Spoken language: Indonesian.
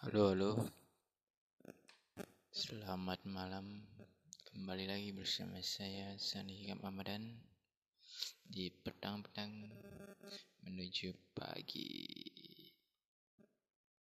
Halo, halo. Selamat malam. Kembali lagi bersama saya Sani Hikam Ramadan di petang-petang menuju pagi.